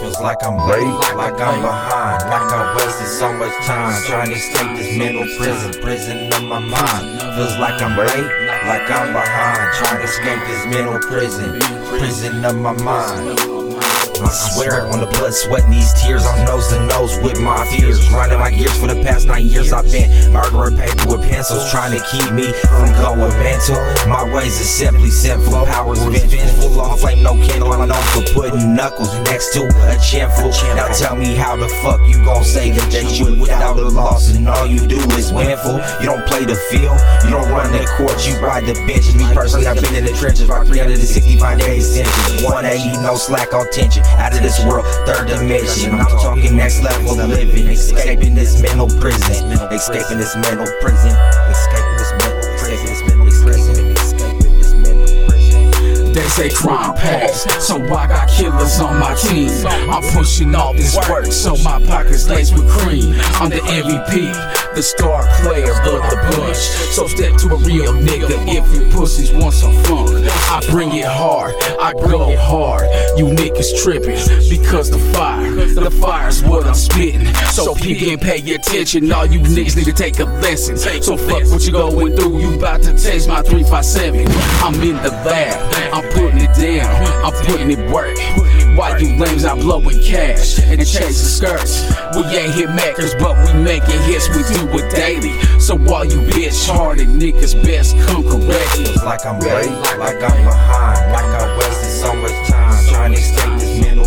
Feels like I'm late, like I'm behind, like I wasted so much time trying to escape this mental prison, prison of my mind. Feels like I'm late, like I'm behind, trying to escape this mental prison, prison of my mind. I swear on the blood, sweat, and these tears, I'm nose to nose with my fears. Grinding my gears for the past nine years, I've been murdering paper with pencils, trying to keep me from going mental. My ways are simply sinful, powers vengeful, on flame, no candle, I'm known for putting knuckles next to a chinful. Now tell me how the fuck you gon' say that that you without a loss, and all you do is winful. You don't play the field, you don't run the court, you ride the benches. Me personally, I've been in the trenches about 365 days since 180, no slack on tension out of this world, third dimension. I'm talking next level of living, escaping this mental prison, escaping this mental prison, escaping this mental prison, this mental prison, escaping this mental prison. They say crime pays, so I got killers on my team. I'm pushing all this work, so my pockets laced with cream. I'm the MVP the star player of the bunch. So step to a real nigga if you pussies want some funk. I bring it hard, I go hard. You niggas tripping because the fire, the fire's what I'm spitting. So people can pay attention. All you niggas need to take a lesson. So fuck what you going through. You about to taste my 357. I'm in the lab, I'm putting it down, I'm putting it work. Why you lames out blowing cash and chasing skirts? We ain't hit makers, but we making hits. We do it daily. So all you bitch hard hearted niggas best come correct. Feels like I'm late, like I'm behind, like I wasted so much time trying to escape this mental